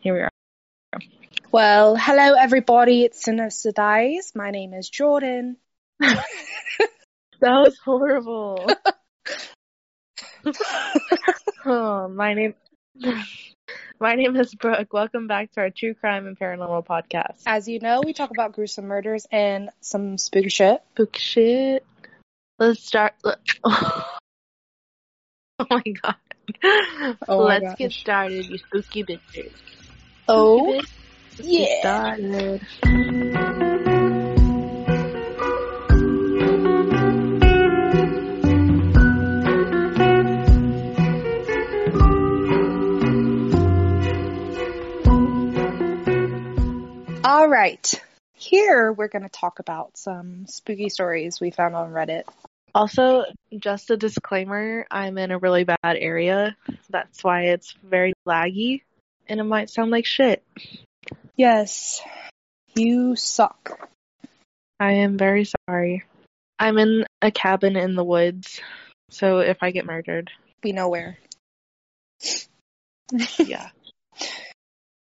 Here we are. Well, hello everybody. It's Sinister Dies. My name is Jordan. that was horrible. oh, my name. My name is Brooke. Welcome back to our true crime and paranormal podcast. As you know, we talk about gruesome murders and some spooky shit. Spooky shit. Let's start. Oh my god. Oh my Let's get started, you spooky bitches. Oh. Yeah. All right. Here we're going to talk about some spooky stories we found on Reddit. Also, just a disclaimer, I'm in a really bad area. That's why it's very laggy and it might sound like shit. Yes, you suck. I am very sorry. I'm in a cabin in the woods, so if I get murdered, We know where. yeah.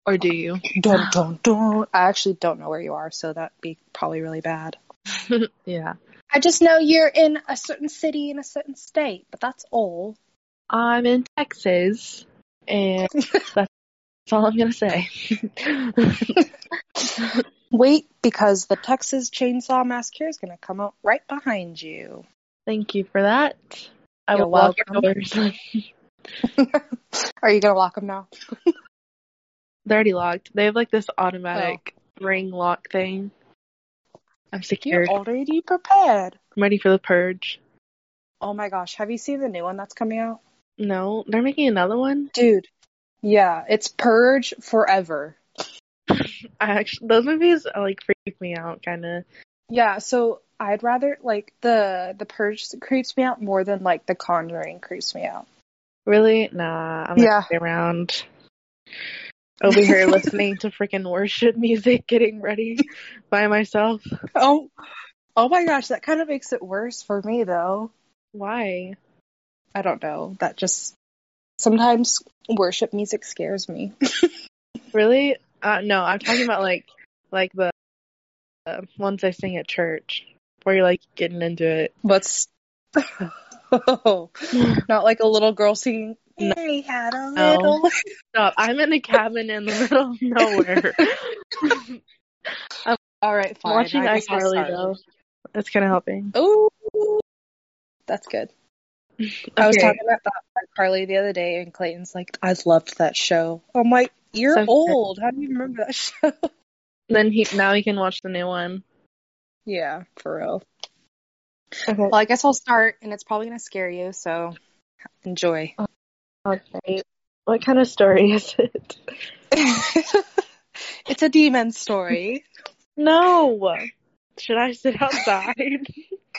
or do you? Dun, dun, dun. I actually don't know where you are, so that'd be probably really bad. yeah. I just know you're in a certain city in a certain state, but that's all. I'm in Texas, and that's all I'm gonna say. Wait, because the Texas Chainsaw Massacre is going to come out right behind you. Thank you for that. I You're will lock your doors. Are you going to lock them now? They're already locked. They have like this automatic oh. ring lock thing. I'm You're scared. already prepared. I'm ready for the purge. Oh my gosh, have you seen the new one that's coming out? No, they're making another one. Dude. Yeah, it's Purge Forever. I actually those movies like freak me out, kind of. Yeah, so I'd rather like the the Purge creeps me out more than like the Conjuring creeps me out. Really? Nah, I'm Yeah. around. Over here listening to freaking worship music, getting ready by myself. Oh, oh my gosh, that kind of makes it worse for me though. Why? I don't know. That just sometimes worship music scares me. Really? Uh, no, I'm talking about like like the uh, ones I sing at church, where you're like getting into it. What's not like a little girl singing? No. Mary had a No. little. Stop! I'm in a cabin in the middle of nowhere. All right, fine. Watching I guess I'll iCarly though, that's kind of helping. Ooh, that's good. I was Okay. talking about that with Carly the other day, and Clayton's like, "I loved that show." I'm like, "You're So- old. How do you remember that show?" Then he now he can watch the new one. yeah, for real. Okay. Well, I guess I'll start, and it's probably gonna scare you, so enjoy. Oh, okay. What kind of story is it? it's a demon story. No. Should I sit outside?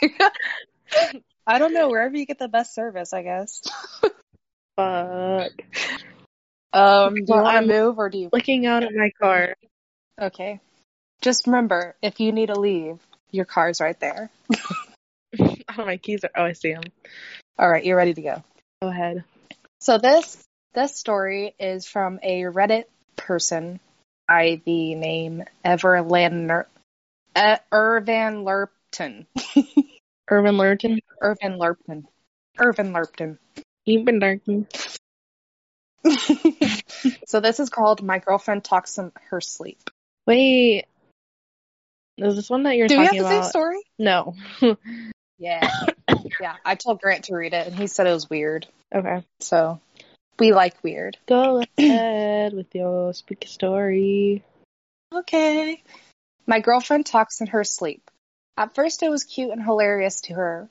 I don't know. Wherever you get the best service, I guess. Fuck. Um, do you want I'm- to move, or do you? Looking out at my car. Okay. Just remember, if you need to leave, your car's right there. oh, my keys are. Oh, I see them. All right, you're ready to go. Go ahead. So this this story is from a Reddit person by the name Everlander uh, Irvan Lerpton. Irvin Lurton. Irvin Lerpton. Irvin Lerpton. You've been darking. so this is called My Girlfriend Talks in Her Sleep. Wait. Is this one that you're Do we have talking the same story? No. Yeah. yeah. I told Grant to read it and he said it was weird. okay. So we like weird. Go ahead with your spooky story. Okay. My girlfriend talks in her sleep. At first, it was cute and hilarious to her.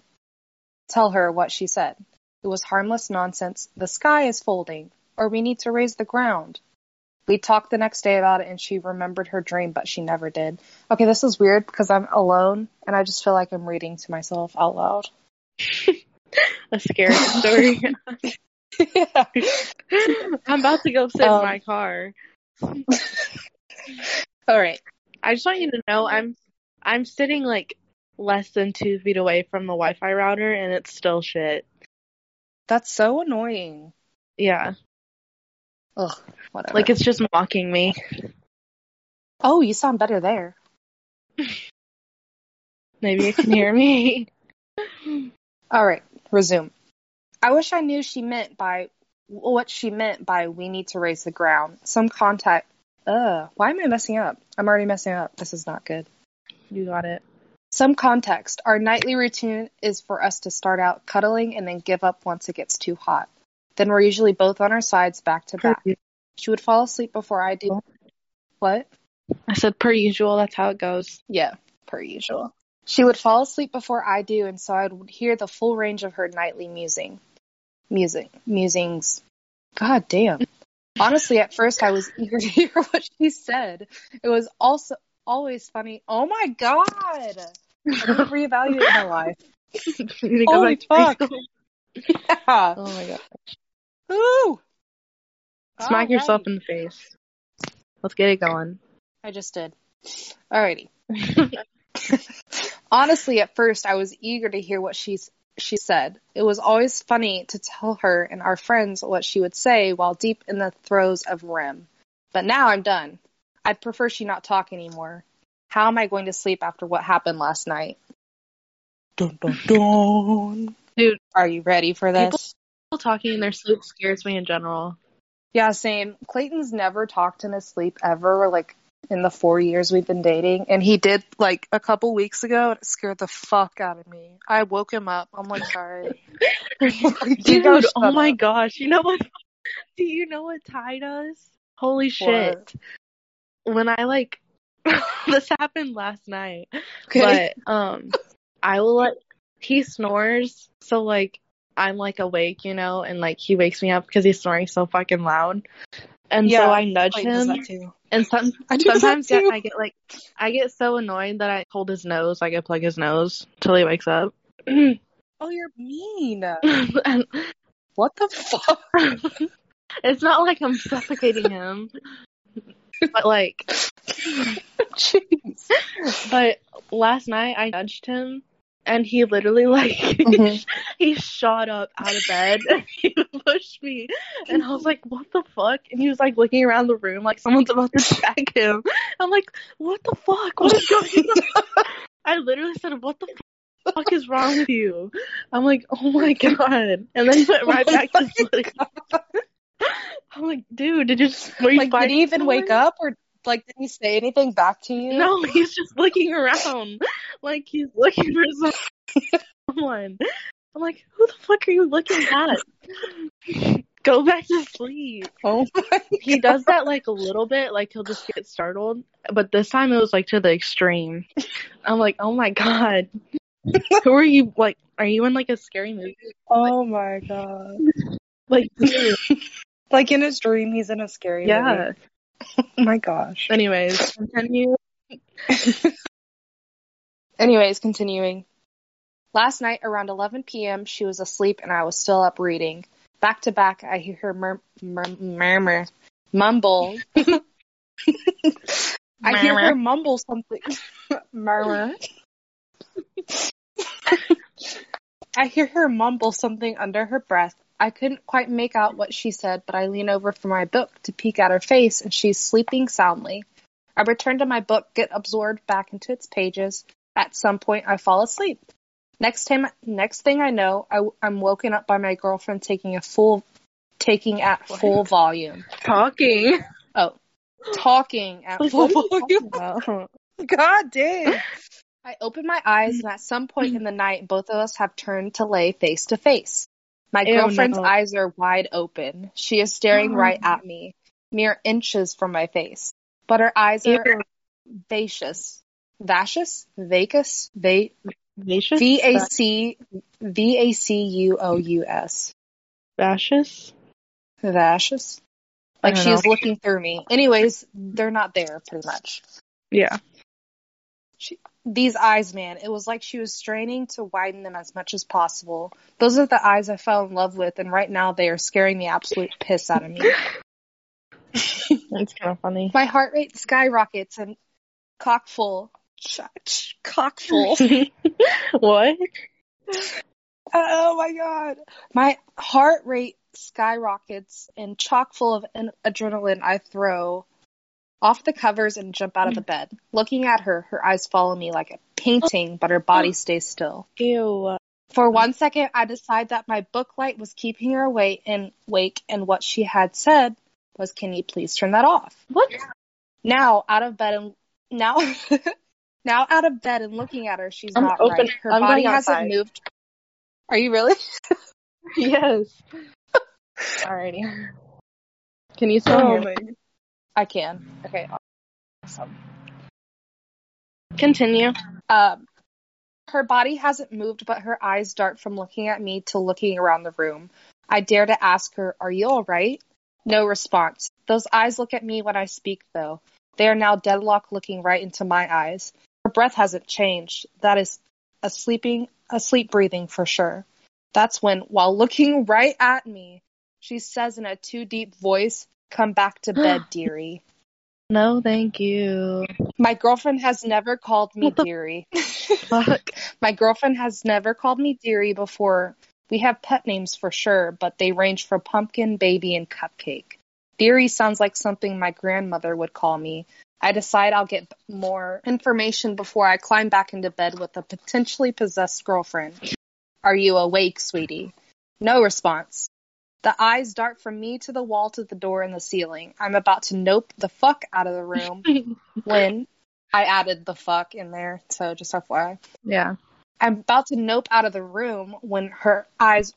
Tell her what she said. It was harmless nonsense. The sky is folding, or we need to raise the ground. We talked the next day about it, and she remembered her dream, but she never did. Okay, this is weird because I'm alone, and I just feel like I'm reading to myself out loud. A scary story. yeah. I'm about to go sit Um, in my car. All right. I just want you to know I'm I'm sitting like less than two feet away from the Wi-Fi router, and it's still shit. That's so annoying. Yeah. Ugh, whatever. Like it's just mocking me. oh, you sound better there. Maybe it can hear me. All right, resume. I wish I knew she meant by what she meant by we need to raise the ground. Some contact. Ugh, why am I messing up? I'm already messing up. This is not good. You got it. Some context. Our nightly routine is for us to start out cuddling and then give up once it gets too hot. Then we're usually both on our sides back to back. She would fall asleep before I do. What? I said per usual. That's how it goes. Yeah, per usual. She would fall asleep before I do, and so I would hear the full range of her nightly musing. Music. Musings. God damn. Honestly, at first I was eager to hear what she said. It was also always funny. Oh my god! I reevaluate my life. You need to go Holy fuck. Yeah. Oh my god. Ooh. Smack yourself in the face. Let's get it going. I just did. Alrighty. Honestly, at first, I was eager to hear what she she said. It was always funny to tell her and our friends what she would say while deep in the throes of REM. But now I'm done. I'd prefer she not talk anymore. How am I going to sleep after what happened last night? Dun, dun, dun. Dude. are you ready for this? People talking in their sleep scares me in general. Yeah, same. Clayton's never talked in his sleep ever, like in the four years we've been dating. And he did like a couple weeks ago and it scared the fuck out of me. I woke him up. I'm like, sorry. Dude, You oh my up. gosh. You know what? Do you know what Ty does? Holy shit. When I like, this happened last night, Okay. but, um, I will let, he snores. So like, I'm like awake, you know, and like he wakes me up because he's snoring so fucking loud. And Yeah, so I nudge him. And some, I sometimes too. I get like, I get so annoyed that I hold his nose, like I plug his nose till he wakes up. Oh, you're mean. and What the fuck? it's not like I'm suffocating him, but like, Jeez. but last night I nudged him and he literally like, Mhm. he shot up out of bed and he pushed me and I was like, what the fuck? And he was like looking around the room like someone's about to attack him. I'm like, what the fuck? What is going on? I literally said, what the fuck is wrong with you? I'm like, oh my god. And then he went right Oh back to sleep. I'm like, dude, did you just, were you Like, did he even wake up or like did he say anything back to you? No, he's just looking around. Like he's looking for someone. I'm like, who the fuck are you looking at? Go back to sleep. Oh He does that like a little bit, like he'll just get startled. But this time it was like to the extreme. I'm like, oh my god. Who are you like are you in like a scary movie? Oh my god. Like dude. Like in his dream, he's in a scary Yeah. movie. Oh my gosh. Anyways, continue. Anyways, continuing. Last night around 11 p.m., she was asleep and I was still up reading. Back to back, I hear her mur- mur- murmur, mumble. I hear her mumble something. murmur. I hear her mumble something under her breath. I couldn't quite make out what she said, but I lean over from my book to peek at her face, and she's sleeping soundly. I return to my book, get absorbed back into its pages. At some point, I fall asleep. Next time, next thing I know, I, am woken up by my girlfriend taking a full, taking at full volume. talking. Oh, talking at full volume. God damn. I open my eyes, and at some point in the night, both of us have turned to lay face to face. My Ew, girlfriend's no. eyes are wide open. She is staring right at me, mere inches from my face. But her eyes are Ew. vacious. Vacious? Vacus? Va- Vacious? V A C V A C U O U S. Vacious? Vacious? Like don't she's looking through me. Anyways, they're not there, pretty much. Yeah. These eyes, man, it was like she was straining to widen them as much as possible. Those are the eyes I fell in love with, and right now they are scaring the absolute piss out of me. That's kind of funny. My heart rate skyrockets and cock full. Ch- ch- cock full. what? Uh, oh my god. My heart rate skyrockets and chock full of an- adrenaline, I throw off the covers and jump out of the bed. Looking at her, her eyes follow me like a painting, but her body oh. stays still. Ew. For one second, I decide that my book light was keeping her awake and wake, and what she had said was, "Can you please turn that off?" What? Now out of bed and now now out of bed and looking at her, she's I'm not open- right. Her I'm body hasn't moved. Are you really? yes. Alrighty. Can you still hear oh me? I can. Okay. Awesome. Continue. Um, her body hasn't moved, but her eyes dart from looking at me to looking around the room. I dare to ask her, Are you all right? No response. Those eyes look at me when I speak, though. They are now deadlocked looking right into my eyes. Her breath hasn't changed. That is a sleeping, a sleep breathing for sure. That's when, while looking right at me, she says in a too deep voice, Come back to bed, dearie. No, thank you. My girlfriend has never called me dearie. Fuck. My girlfriend has never called me dearie before. We have pet names for sure, but they range from pumpkin, baby, and cupcake. Dearie sounds like something my grandmother would call me. I decide I'll get more information before I climb back into bed with a potentially possessed girlfriend. Are you awake, sweetie? No response. The eyes dart from me to the wall to the door and the ceiling. I'm about to nope the fuck out of the room when I added the fuck in there, so just FYI. yeah. I'm about to nope out of the room when her eyes,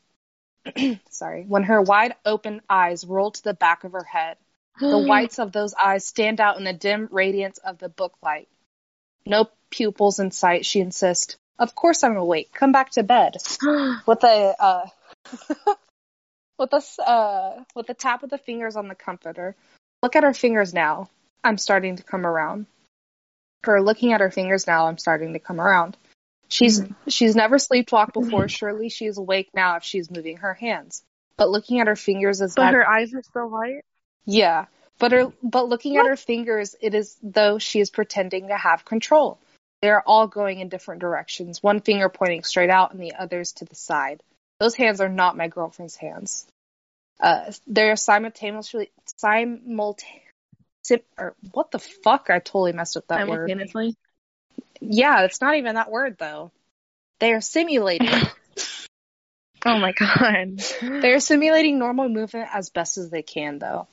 sorry, when her wide open eyes roll to the back of her head. The whites of those eyes stand out in the dim radiance of the book light. No pupils in sight, she insists. Of course I'm awake. Come back to bed. With a, uh, with a, s- uh, with a tap of the fingers on the comforter. Look at her fingers now. I'm starting to come around. Her looking at her fingers now, I'm starting to come around. She's she's never sleepwalked before. Surely she is awake now if she's moving her hands. But looking at her fingers is but that her eyes are still white. yeah. But her but looking What? at her fingers, it is though she is pretending to have control. They are all going in different directions. One finger pointing straight out, and the others to the side. Those hands are not my girlfriend's hands. Uh, they're simultaneously simulta- sim- or what the fuck? I totally messed up that word. Simultaneously. Yeah, it's not even that word though. They are simulating. Oh my god. they are simulating normal movement as best as they can though.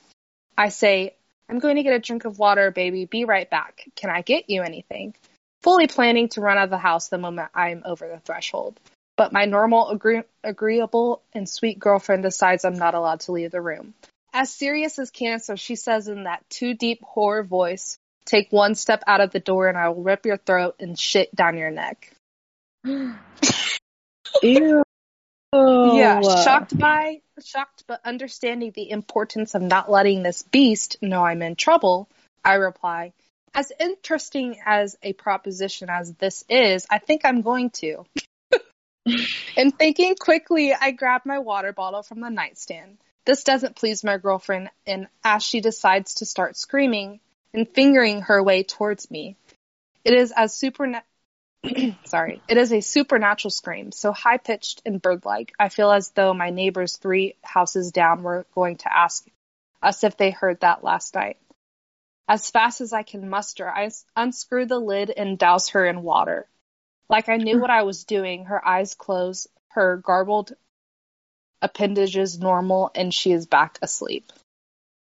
I say, I'm going to get a drink of water, baby. Be right back. Can I get you anything? Fully planning to run out of the house the moment I'm over the threshold. But my normal, agree- agreeable, and sweet girlfriend decides I'm not allowed to leave the room. As serious as cancer, she says in that too deep horror voice, Take one step out of the door and I will rip your throat and shit down your neck. Ew. Yeah, shocked by, shocked but understanding the importance of not letting this beast know I'm in trouble, I reply, as interesting as a proposition as this is, I think I'm going to. and thinking quickly, I grab my water bottle from the nightstand. This doesn't please my girlfriend, and as she decides to start screaming and fingering her way towards me, it is as supernatural. sorry, it is a supernatural scream, so high pitched and bird like. I feel as though my neighbors three houses down were going to ask us if they heard that last night. As fast as I can muster, I unscrew the lid and douse her in water. Like I knew what I was doing, her eyes closed, her garbled appendages normal, and she is back asleep.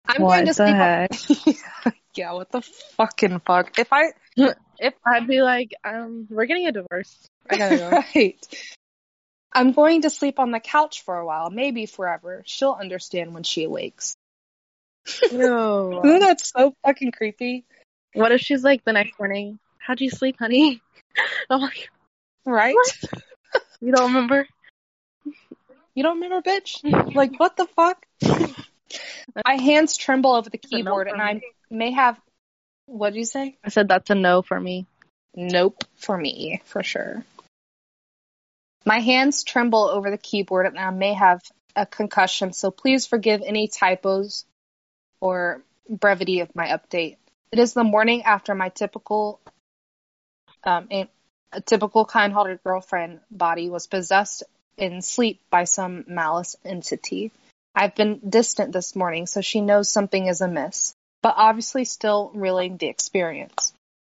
I'm what going to sleep. yeah, what the fucking fuck? If I if I'd be like, um, we're getting a divorce. I gotta go. right. I'm going to sleep on the couch for a while, maybe forever. She'll understand when she awakes. Ew. Isn't that so fucking creepy? What if she's like the next morning? How'd you sleep, honey? I'm like, Right? you don't remember? You don't remember, bitch? Like, what the fuck? My hands tremble over the a no keyboard, and I may have. What did you say? I said that's a no for me. Nope, for me, for sure. My hands tremble over the keyboard, and I may have a concussion, so please forgive any typos or brevity of my update. It is the morning after my typical, um, a, a typical kind-hearted girlfriend body was possessed in sleep by some malice entity. I've been distant this morning, so she knows something is amiss, but obviously still reeling the experience.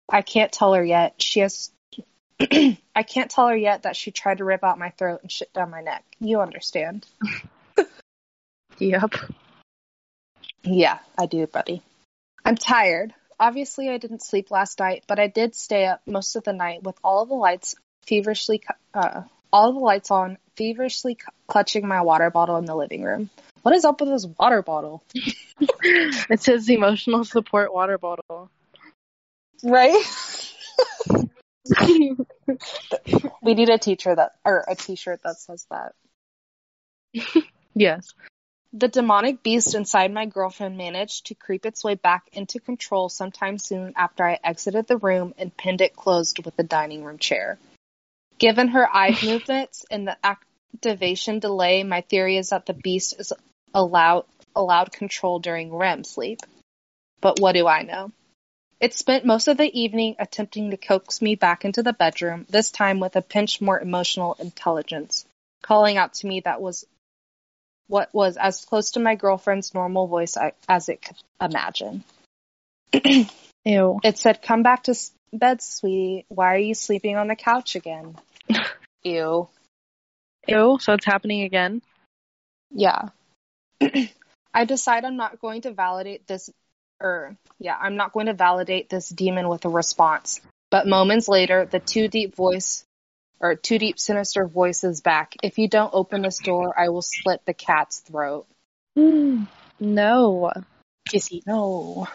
I can't tell her yet. She has. I can't tell her yet that she tried to rip out my throat and shit down my neck. You understand? Yep. Yeah, I do, buddy. I'm tired. Obviously, I didn't sleep last night, but I did stay up most of the night with all the lights feverishly, uh, all the lights on, feverishly clutching my water bottle in the living room. What is up with this water bottle? It says emotional support water bottle. Right? we need a teacher that, or a t-shirt that says that. yes. The demonic beast inside my girlfriend managed to creep its way back into control sometime soon after I exited the room and pinned it closed with the dining room chair. Given her eye movements and the activation delay, my theory is that the beast is allowed allowed control during REM sleep. But what do I know? It spent most of the evening attempting to coax me back into the bedroom, this time with a pinch more emotional intelligence, calling out to me that was what was as close to my girlfriend's normal voice as it could imagine. Ew. It said, Come back to bed, sweetie. Why are you sleeping on the couch again? Ew. Ew. So it's happening again. Yeah. I decide I'm not going to validate this, or yeah, I'm not going to validate this demon with a response. But moments later, the too deep voice, or two deep sinister voices back. If you don't open this door, I will slit the cat's throat. no. Kissy, no.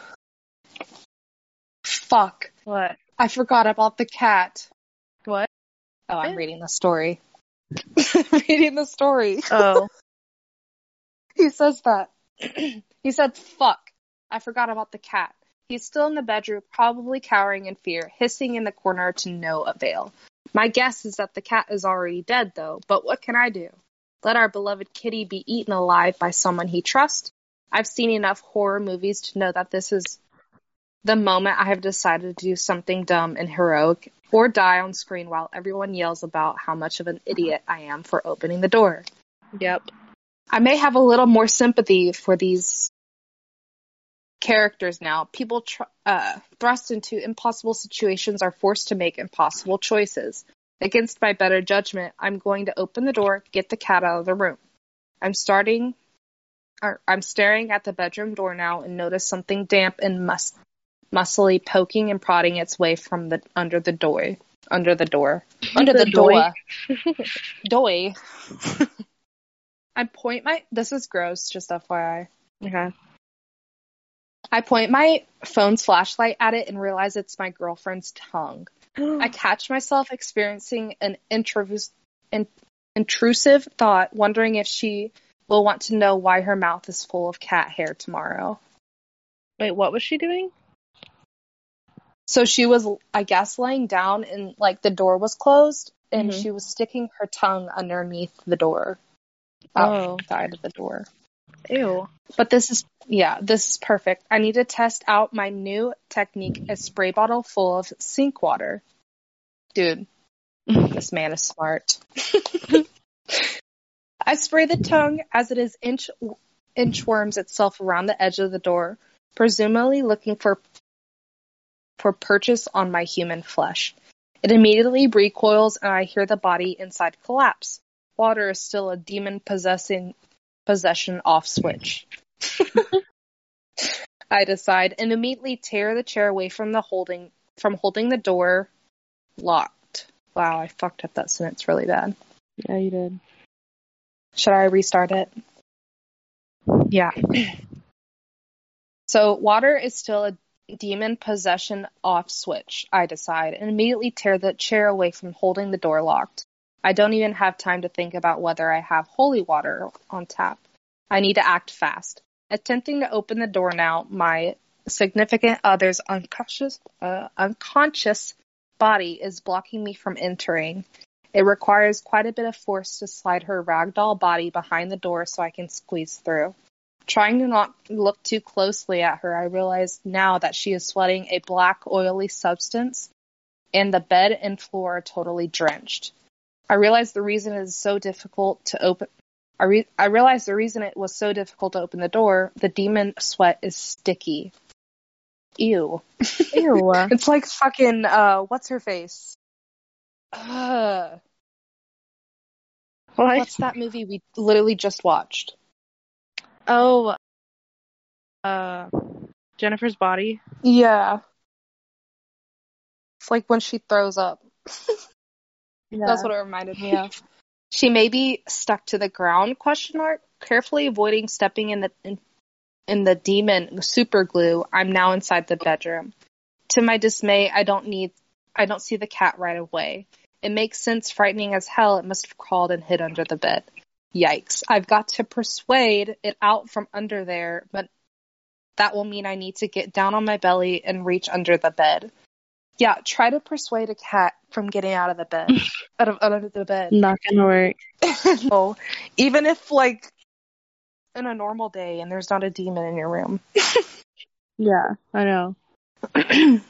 Fuck. What? I forgot about the cat. What? Oh, I'm reading the story. reading the story. Oh. he says that. he said, fuck. I forgot about the cat. He's still in the bedroom, probably cowering in fear, hissing in the corner to no avail. My guess is that the cat is already dead, though, but what can I do? Let our beloved kitty be eaten alive by someone he trusts? I've seen enough horror movies to know that this is the moment I have decided to do something dumb and heroic or die on screen while everyone yells about how much of an idiot I am for opening the door. Yep. I may have a little more sympathy for these characters now. People tr- uh, thrust into impossible situations are forced to make impossible choices. Against my better judgment, I'm going to open the door, get the cat out of the room. I'm starting, or I'm staring at the bedroom door now and notice something damp and mus- muscly poking and prodding its way from the under the door. Under the door. Under the, The door. Doy. I point my. This is gross. Just FYI. Okay. I point my phone's flashlight at it and realize it's my girlfriend's tongue. I catch myself experiencing an intrus- in- intrusive thought, wondering if she will want to know why her mouth is full of cat hair tomorrow. Wait, what was she doing? So she was, I guess, laying down and like the door was closed and Mhm. she was sticking her tongue underneath the door, Oh. outside of the door. Ew. But this is, yeah, this is perfect. I need to test out my new technique a spray bottle full of sink water. Dude, this man is smart. I spray the tongue as it is inch inchworms itself around the edge of the door, presumably looking for for purchase on my human flesh. It immediately recoils and I hear the body inside collapse. Water is still a demon possessing possession off switch. I decide and immediately tear the chair away from the holding from holding the door locked. Wow, I fucked up that sentence really bad. Yeah, you did. Should I restart it? Yeah. So water is still a demon possession off switch, I decide, and immediately tear the chair away from holding the door locked. I don't even have time to think about whether I have holy water on tap. I need to act fast. Attempting to open the door now, my significant other's unconscious, uh, unconscious body is blocking me from entering. It requires quite a bit of force to slide her ragdoll body behind the door so I can squeeze through. Trying to not look too closely at her, I realize now that she is sweating a black, oily substance, and the bed and floor are totally drenched. I realize the reason it is so difficult to open I, re- I realized the reason it was so difficult to open the door, the demon sweat is sticky. Ew. Ew. It's like fucking, uh, what's her face? Uh, What? what's that movie we literally just watched? Oh. Uh, Jennifer's body. Yeah. It's like when she throws up. That's what it reminded me of. She may be stuck to the ground? Question mark. Carefully avoiding stepping in the in, in the demon super glue. I'm now inside the bedroom. To my dismay, I don't need. I don't see the cat right away. It makes sense. Frightening as hell. It must have crawled and hid under the bed. Yikes! I've got to persuade it out from under there, but that will mean I need to get down on my belly and reach under the bed. Yeah, try to persuade a cat from getting out of the bed. out of under the bed. Not gonna work. no. Even if like in a normal day and there's not a demon in your room. Yeah, I know.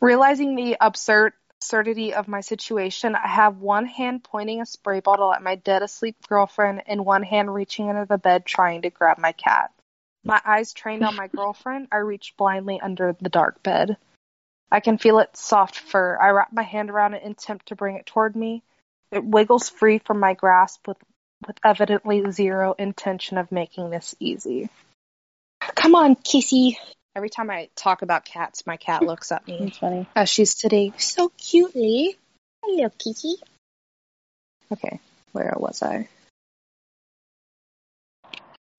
Realizing the absurd absurdity of my situation, I have one hand pointing a spray bottle at my dead asleep girlfriend and one hand reaching under the bed trying to grab my cat. My eyes trained on my girlfriend, I reach blindly under the dark bed. I can feel its soft fur. I wrap my hand around it in attempt to bring it toward me. It wiggles free from my grasp with, with evidently zero intention of making this easy. Come on, kissy. Every time I talk about cats, my cat looks at me It's funny. as she's sitting so cutely. Hello, kitty. Okay, where was I?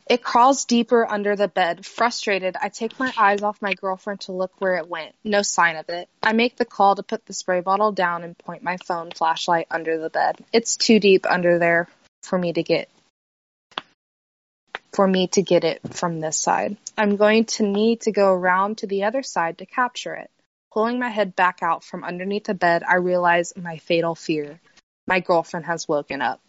It crawls deeper under the bed. Frustrated, I take my eyes off my girlfriend to look where it went. No sign of it. I make the call to put the spray bottle down and point my phone flashlight under the bed. It's too deep under there for me to get for me to get it from this side. I'm going to need to go around to the other side to capture it. Pulling my head back out from underneath the bed, I realize my fatal fear. My girlfriend has woken up.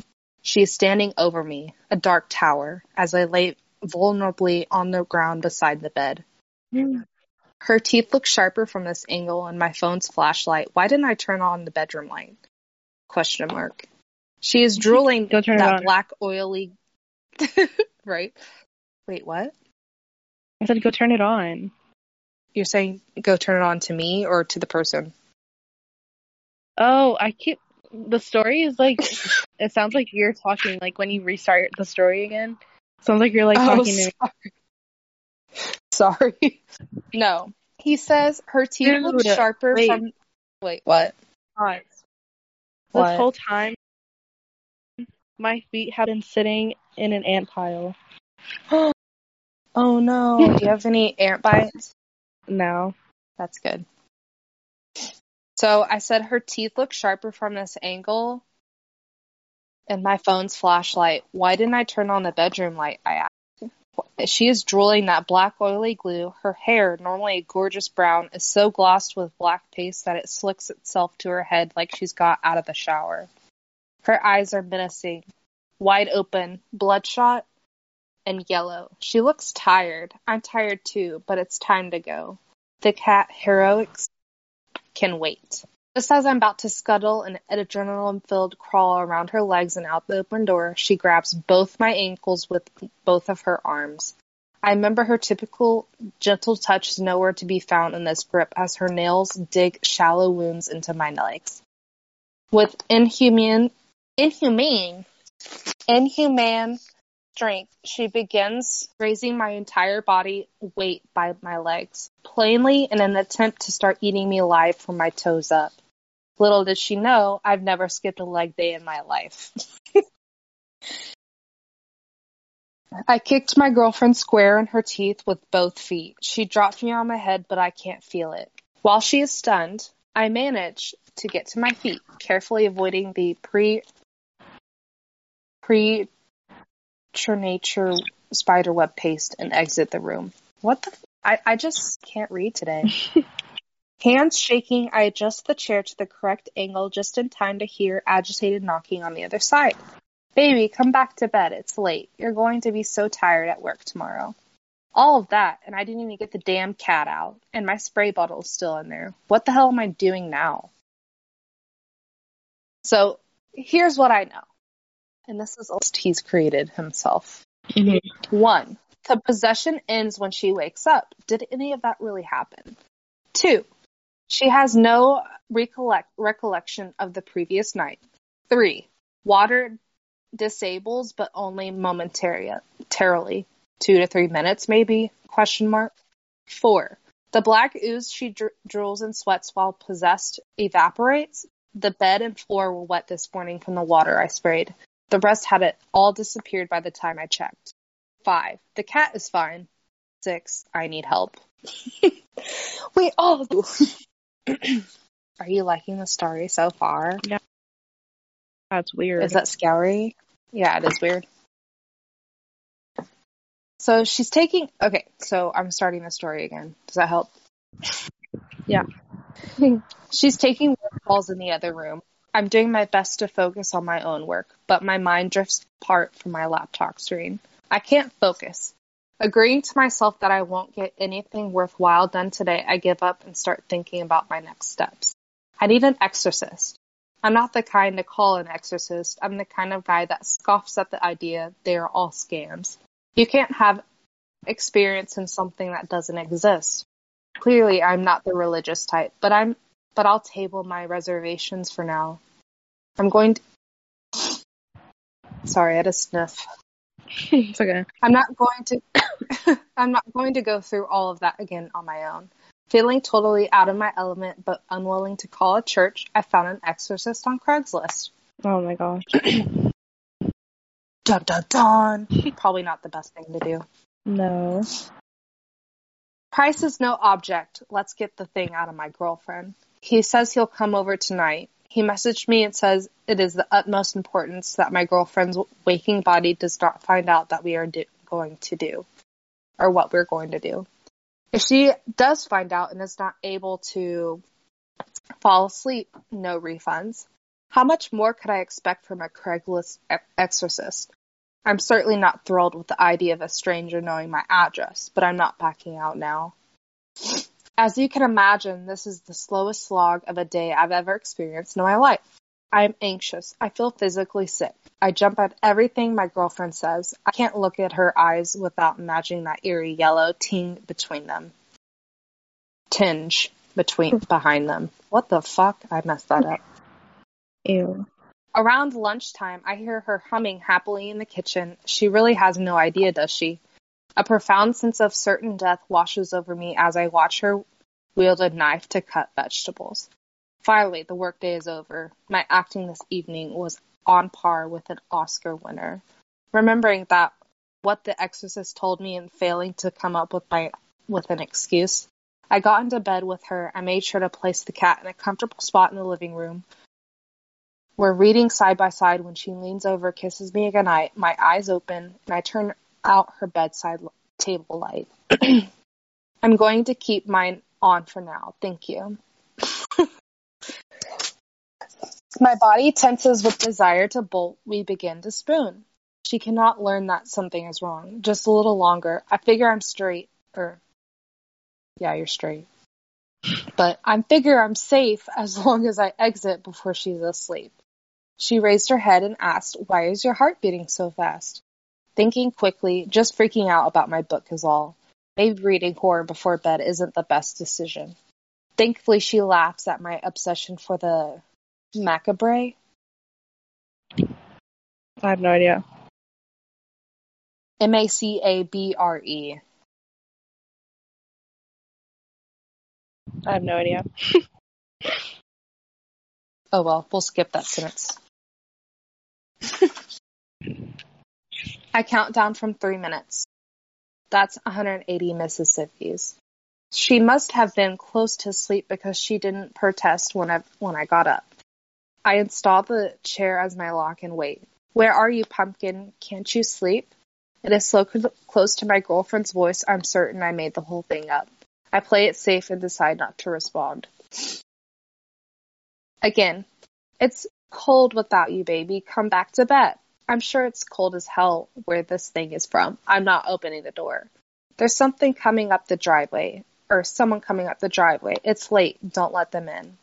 She is standing over me, a dark tower, as I lay vulnerably on the ground beside the bed. Her teeth look sharper from this angle and my phone's flashlight. Why didn't I turn on the bedroom light? Question mark. She is drooling Go turn that black oily right? Wait, what? I said go turn it on. You're saying go turn it on to me or to the person? Oh, I keep the story is like it sounds like you're talking like when you restart the story again. Sounds like you're like Oh, talking to me. sorry. sorry. No. He says her teeth look sharper wait. from Wait, what? What? This whole time my feet have been sitting in an ant pile. oh no. Do you have any ant bites? No. That's good. So I said her teeth look sharper from this angle. And my phone's flashlight. Why didn't I turn on the bedroom light? I asked. She is drooling that black oily glue. Her hair, normally a gorgeous brown, is so glossed with black paste that it slicks itself to her head like she's got out of the shower. Her eyes are menacing, wide open, bloodshot, and yellow. She looks tired. I'm tired too, but it's time to go. The cat heroics can wait. Just as I'm about to scuttle an adrenaline filled crawl around her legs and out the open door, she grabs both my ankles with both of her arms. I remember her typical gentle touch is nowhere to be found in this grip as her nails dig shallow wounds into my legs. With inhumane, inhumane, inhumane strength, she begins raising my entire body weight by my legs, plainly in an attempt to start eating me alive from my toes up. Little did she know, I've never skipped a leg day in my life. I kicked my girlfriend square in her teeth with both feet. She dropped me on my head, but I can't feel it. While she is stunned, I manage to get to my feet, carefully avoiding the pre pre nature spider web paste and exit the room. What the? F- I, I just can't read today. Hands shaking, I adjust the chair to the correct angle just in time to hear agitated knocking on the other side. Baby, come back to bed. It's late. You're going to be so tired at work tomorrow. All of that, and I didn't even get the damn cat out, and my spray bottle's still in there. What the hell am I doing now? So, here's what I know. And this is all he's created himself. Mm-hmm. One, the possession ends when she wakes up. Did any of that really happen? Two, she has no recollect- recollection of the previous night. Three, water disables but only momentarily. Two to three minutes, maybe? Question mark. Four, the black ooze she dr- drools and sweats while possessed evaporates. The bed and floor were wet this morning from the water I sprayed. The rest had it all disappeared by the time I checked. Five, the cat is fine. Six, I need help. we all do. Are you liking the story so far? Yeah. That's weird. Is that scary? Yeah, it is weird. So she's taking. Okay, so I'm starting the story again. Does that help? Yeah. she's taking calls in the other room. I'm doing my best to focus on my own work, but my mind drifts apart from my laptop screen. I can't focus. Agreeing to myself that I won't get anything worthwhile done today, I give up and start thinking about my next steps. I need an exorcist. I'm not the kind to call an exorcist. I'm the kind of guy that scoffs at the idea they are all scams. You can't have experience in something that doesn't exist. Clearly, I'm not the religious type, but I'm but I'll table my reservations for now. I'm going to Sorry, I had a sniff. it's okay. I'm not going to I'm not going to go through all of that again on my own. Feeling totally out of my element but unwilling to call a church, I found an exorcist on Craigslist. Oh my gosh. Dun dun dun. Probably not the best thing to do. No. Price is no object. Let's get the thing out of my girlfriend. He says he'll come over tonight. He messaged me and says it is the utmost importance that my girlfriend's waking body does not find out that we are do- going to do or what we're going to do. If she does find out and is not able to fall asleep, no refunds. How much more could I expect from a Craigslist exorcist? I'm certainly not thrilled with the idea of a stranger knowing my address, but I'm not backing out now. As you can imagine, this is the slowest slog of a day I've ever experienced in my life. I am anxious. I feel physically sick. I jump at everything my girlfriend says. I can't look at her eyes without imagining that eerie yellow tinge between them. Tinge between hmm. behind them. What the fuck? I messed that up. Ew. Around lunchtime, I hear her humming happily in the kitchen. She really has no idea, does she? A profound sense of certain death washes over me as I watch her wield a knife to cut vegetables. Finally, the workday is over. My acting this evening was on par with an Oscar winner. Remembering that what the exorcist told me and failing to come up with my with an excuse, I got into bed with her. I made sure to place the cat in a comfortable spot in the living room. We're reading side by side when she leans over, kisses me goodnight, my eyes open, and I turn out her bedside table light. I'm going to keep mine on for now. Thank you. my body tenses with desire to bolt. We begin to spoon. She cannot learn that something is wrong. Just a little longer. I figure I'm straight. Or, yeah, you're straight. But I figure I'm safe as long as I exit before she's asleep. She raised her head and asked, Why is your heart beating so fast? Thinking quickly, just freaking out about my book is all. Maybe reading horror before bed isn't the best decision. Thankfully, she laughs at my obsession for the macabre. I have no idea. M A C A B R E. I have no idea. Oh well, we'll skip that sentence. I count down from three minutes. That's 180 Mississippis. She must have been close to sleep because she didn't protest when I when I got up. I install the chair as my lock and wait. Where are you, pumpkin? Can't you sleep? It is so close to my girlfriend's voice, I'm certain I made the whole thing up. I play it safe and decide not to respond. Again, it's cold without you, baby. Come back to bed. I'm sure it's cold as hell where this thing is from. I'm not opening the door. There's something coming up the driveway, or someone coming up the driveway. It's late. Don't let them in.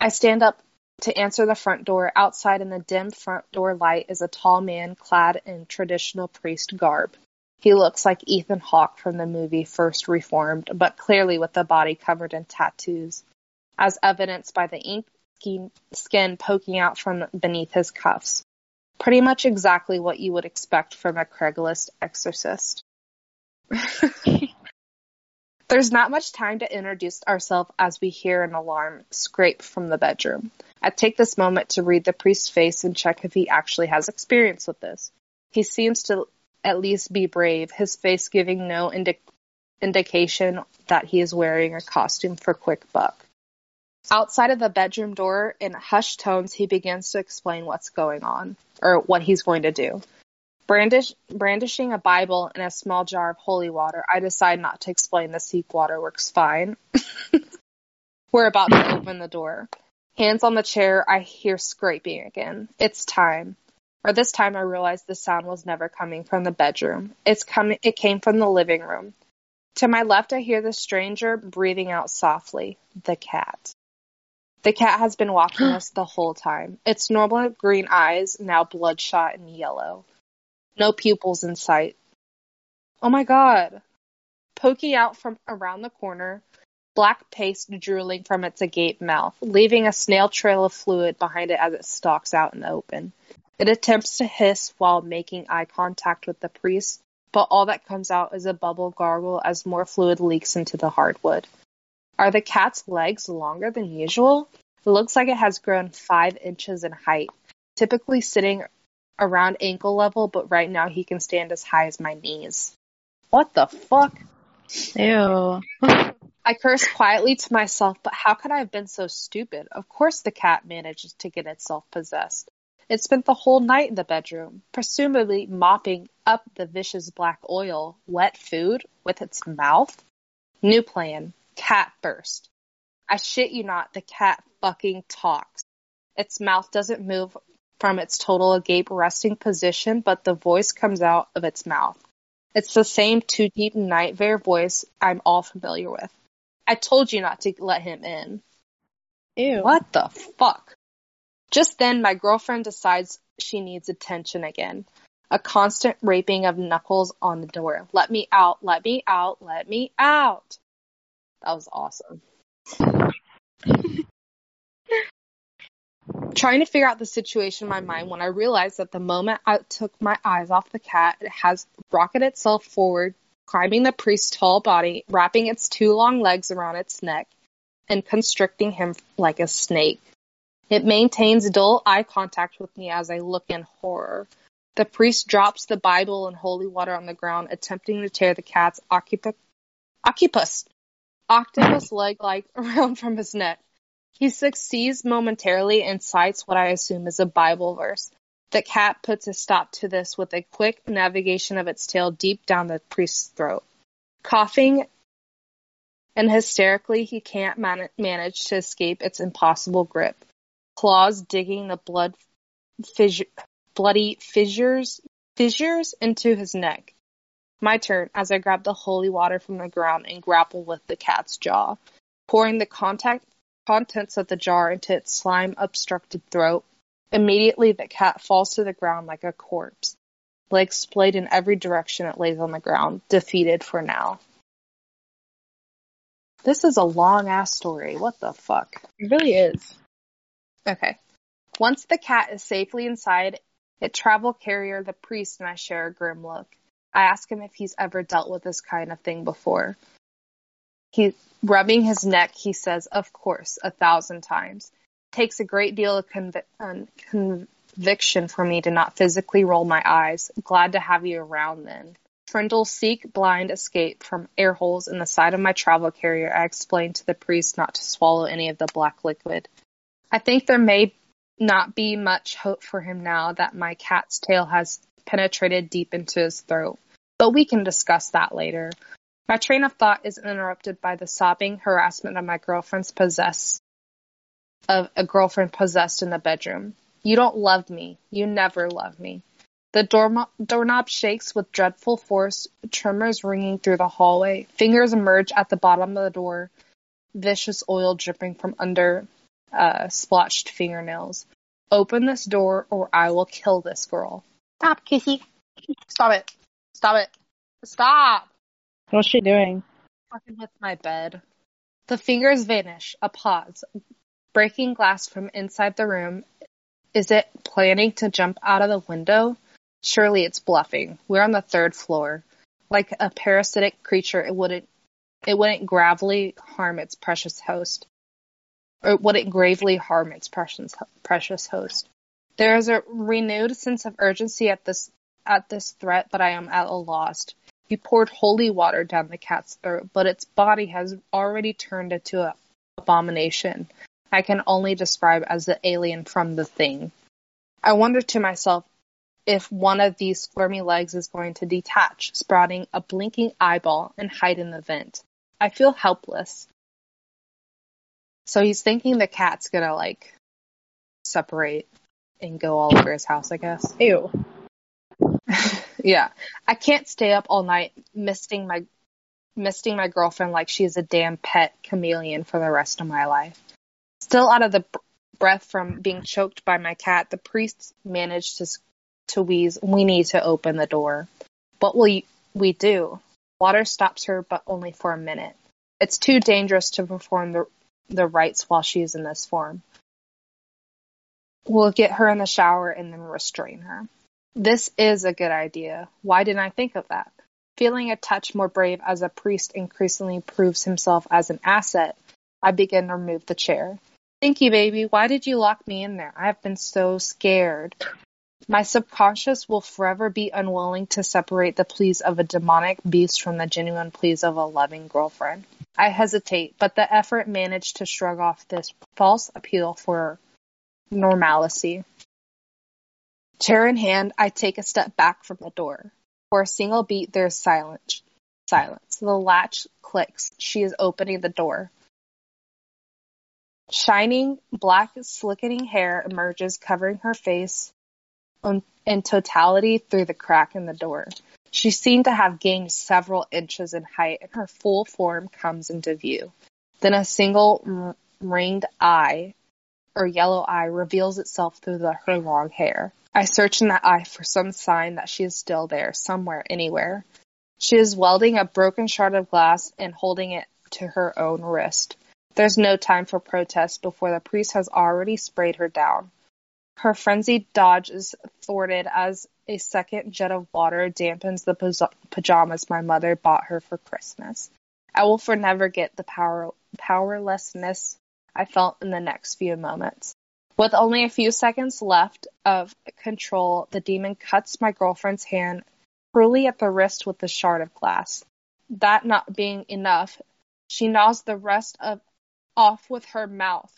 I stand up to answer the front door. Outside in the dim front door light is a tall man clad in traditional priest garb. He looks like Ethan Hawke from the movie First Reformed, but clearly with the body covered in tattoos, as evidenced by the inky skin poking out from beneath his cuffs. Pretty much exactly what you would expect from a Craigslist exorcist. There's not much time to introduce ourselves as we hear an alarm scrape from the bedroom. I take this moment to read the priest's face and check if he actually has experience with this. He seems to at least be brave, his face giving no indi- indication that he is wearing a costume for quick buck. Outside of the bedroom door, in hushed tones, he begins to explain what's going on, or what he's going to do. Brandish, brandishing a Bible and a small jar of holy water, I decide not to explain the seek water works fine. We're about to open the door. Hands on the chair, I hear scraping again. It's time. Or this time I realize the sound was never coming from the bedroom. It's coming it came from the living room. To my left I hear the stranger breathing out softly. The cat. The cat has been watching us the whole time. Its normal green eyes now bloodshot and yellow. No pupils in sight. Oh my god. Poking out from around the corner, black paste drooling from its agape mouth, leaving a snail trail of fluid behind it as it stalks out in the open. It attempts to hiss while making eye contact with the priest, but all that comes out is a bubble gargle as more fluid leaks into the hardwood. Are the cat's legs longer than usual? It looks like it has grown five inches in height, typically sitting around ankle level, but right now he can stand as high as my knees. What the fuck? Ew. I curse quietly to myself, but how could I have been so stupid? Of course the cat manages to get itself possessed. It spent the whole night in the bedroom, presumably mopping up the vicious black oil, wet food, with its mouth. New plan. Cat first. I shit you not, the cat fucking talks. Its mouth doesn't move from its total agape resting position, but the voice comes out of its mouth. It's the same two deep night voice I'm all familiar with. I told you not to let him in. Ew. What the fuck? Just then, my girlfriend decides she needs attention again. A constant raping of knuckles on the door. Let me out, let me out, let me out. That was awesome. Trying to figure out the situation in my mind when I realized that the moment I took my eyes off the cat, it has rocketed itself forward, climbing the priest's tall body, wrapping its two long legs around its neck, and constricting him like a snake. It maintains dull eye contact with me as I look in horror. The priest drops the Bible and holy water on the ground, attempting to tear the cat's occup- occupus octopus leg like around from his neck. He succeeds momentarily and cites what I assume is a Bible verse. The cat puts a stop to this with a quick navigation of its tail deep down the priest's throat. Coughing and hysterically, he can't man- manage to escape its impossible grip. Claws digging the blood fissure, bloody fissures fissures into his neck. My turn as I grab the holy water from the ground and grapple with the cat's jaw, pouring the contact contents of the jar into its slime obstructed throat. Immediately the cat falls to the ground like a corpse. Legs splayed in every direction it lays on the ground, defeated for now. This is a long ass story. What the fuck? It really is. Okay. Once the cat is safely inside, it travel carrier, the priest, and I share a grim look. I ask him if he's ever dealt with this kind of thing before. He, rubbing his neck, he says, of course, a thousand times. Takes a great deal of convi- um, conviction for me to not physically roll my eyes. Glad to have you around then. Trindle seek blind escape from air holes in the side of my travel carrier. I explained to the priest not to swallow any of the black liquid. I think there may not be much hope for him now that my cat's tail has penetrated deep into his throat, but we can discuss that later. My train of thought is interrupted by the sobbing harassment of my girlfriend's possess of a girlfriend possessed in the bedroom. You don't love me. You never love me. The doorknob, doorknob shakes with dreadful force, tremors ringing through the hallway. Fingers emerge at the bottom of the door, vicious oil dripping from under uh, splotched fingernails. Open this door or I will kill this girl. Stop, Kissy. Stop it. Stop it. Stop. What's she doing? Fucking with my bed. The fingers vanish. A pause. Breaking glass from inside the room. Is it planning to jump out of the window? Surely it's bluffing. We're on the third floor. Like a parasitic creature, it wouldn't it wouldn't gravely harm its precious host. Or would it gravely harm its precious precious host? There is a renewed sense of urgency at this at this threat, but I am at a loss. He poured holy water down the cat's throat, but its body has already turned into an abomination. I can only describe as the alien from the thing. I wonder to myself if one of these squirmy legs is going to detach, sprouting a blinking eyeball and hide in the vent. I feel helpless. So he's thinking the cat's gonna like separate and go all over his house, I guess. Ew. yeah. I can't stay up all night misting my misting my girlfriend like she's a damn pet chameleon for the rest of my life. Still out of the breath from being choked by my cat, the priest managed to to wheeze, "We need to open the door." What will we do? Water stops her, but only for a minute. It's too dangerous to perform the the rites while she's in this form. We'll get her in the shower and then restrain her. This is a good idea. Why didn't I think of that? Feeling a touch more brave as a priest increasingly proves himself as an asset, I begin to remove the chair. Thank you, baby. Why did you lock me in there? I have been so scared. My subconscious will forever be unwilling to separate the pleas of a demonic beast from the genuine pleas of a loving girlfriend. I hesitate, but the effort managed to shrug off this false appeal for normalcy. Chair in hand, I take a step back from the door. For a single beat, there's silence. Silence. The latch clicks. She is opening the door. Shining, black, slickening hair emerges, covering her face in totality through the crack in the door. She seemed to have gained several inches in height, and her full form comes into view. Then a single ringed eye, or yellow eye, reveals itself through the, her long hair. I search in that eye for some sign that she is still there, somewhere, anywhere. She is welding a broken shard of glass and holding it to her own wrist. There's no time for protest before the priest has already sprayed her down. Her frenzied dodge is thwarted as a second jet of water dampens the pajamas my mother bought her for Christmas. I will forever get the power powerlessness I felt in the next few moments. With only a few seconds left of control, the demon cuts my girlfriend's hand cruelly at the wrist with the shard of glass. That not being enough, she gnaws the rest of off with her mouth.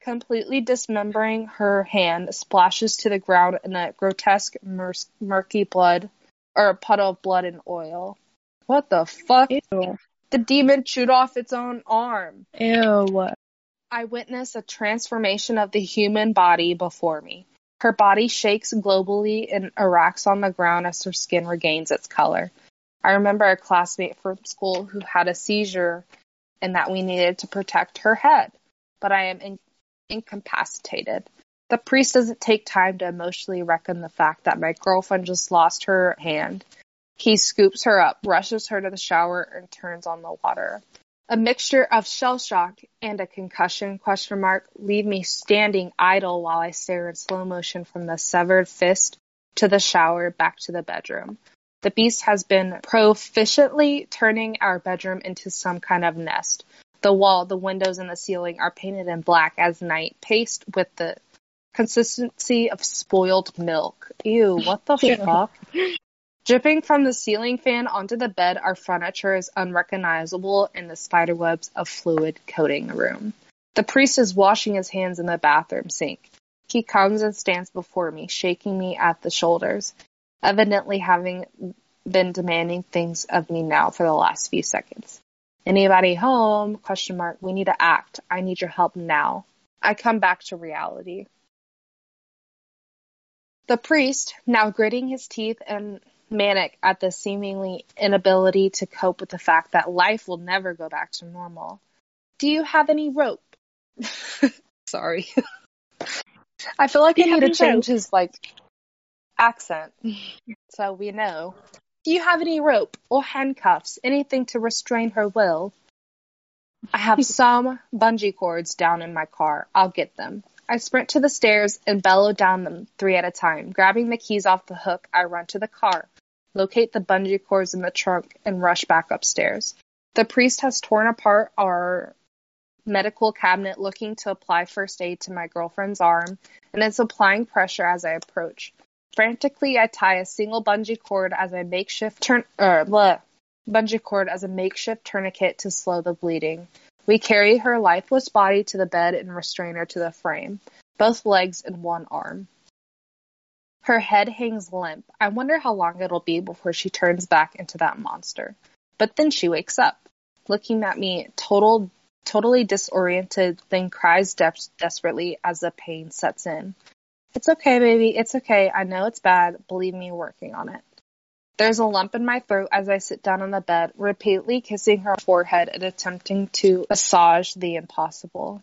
Completely dismembering her hand, splashes to the ground in a grotesque mur- murky blood or a puddle of blood and oil. What the fuck? Ew. The demon chewed off its own arm. Ew. I witness a transformation of the human body before me. Her body shakes globally and erects on the ground as her skin regains its color. I remember a classmate from school who had a seizure and that we needed to protect her head, but I am in- incapacitated. The priest doesn't take time to emotionally reckon the fact that my girlfriend just lost her hand. He scoops her up, rushes her to the shower, and turns on the water. A mixture of shell shock and a concussion question mark leave me standing idle while I stare in slow motion from the severed fist to the shower back to the bedroom. The beast has been proficiently turning our bedroom into some kind of nest. The wall, the windows, and the ceiling are painted in black as night, paste with the consistency of spoiled milk. Ew, what the fuck? Dripping from the ceiling fan onto the bed, our furniture is unrecognizable in the spiderwebs of fluid coating the room. The priest is washing his hands in the bathroom sink. He comes and stands before me, shaking me at the shoulders, evidently having been demanding things of me now for the last few seconds. Anybody home? Question mark. We need to act. I need your help now. I come back to reality. The priest, now gritting his teeth and manic at the seemingly inability to cope with the fact that life will never go back to normal. Do you have any rope? Sorry. I feel like I Do need to change his like accent so we know. Do you have any rope or handcuffs, anything to restrain her will? I have some bungee cords down in my car. I'll get them. I sprint to the stairs and bellow down them three at a time. Grabbing the keys off the hook, I run to the car, locate the bungee cords in the trunk, and rush back upstairs. The priest has torn apart our medical cabinet looking to apply first aid to my girlfriend's arm and is applying pressure as I approach. Frantically, I tie a single bungee cord as a makeshift turn er, bleh, bungee cord as a makeshift tourniquet to slow the bleeding. We carry her lifeless body to the bed and restrain her to the frame, both legs and one arm. Her head hangs limp. I wonder how long it'll be before she turns back into that monster. But then she wakes up, looking at me total, totally disoriented, then cries de- desperately as the pain sets in. It's okay, baby. It's okay. I know it's bad. Believe me, working on it. There's a lump in my throat as I sit down on the bed, repeatedly kissing her forehead and attempting to massage the impossible.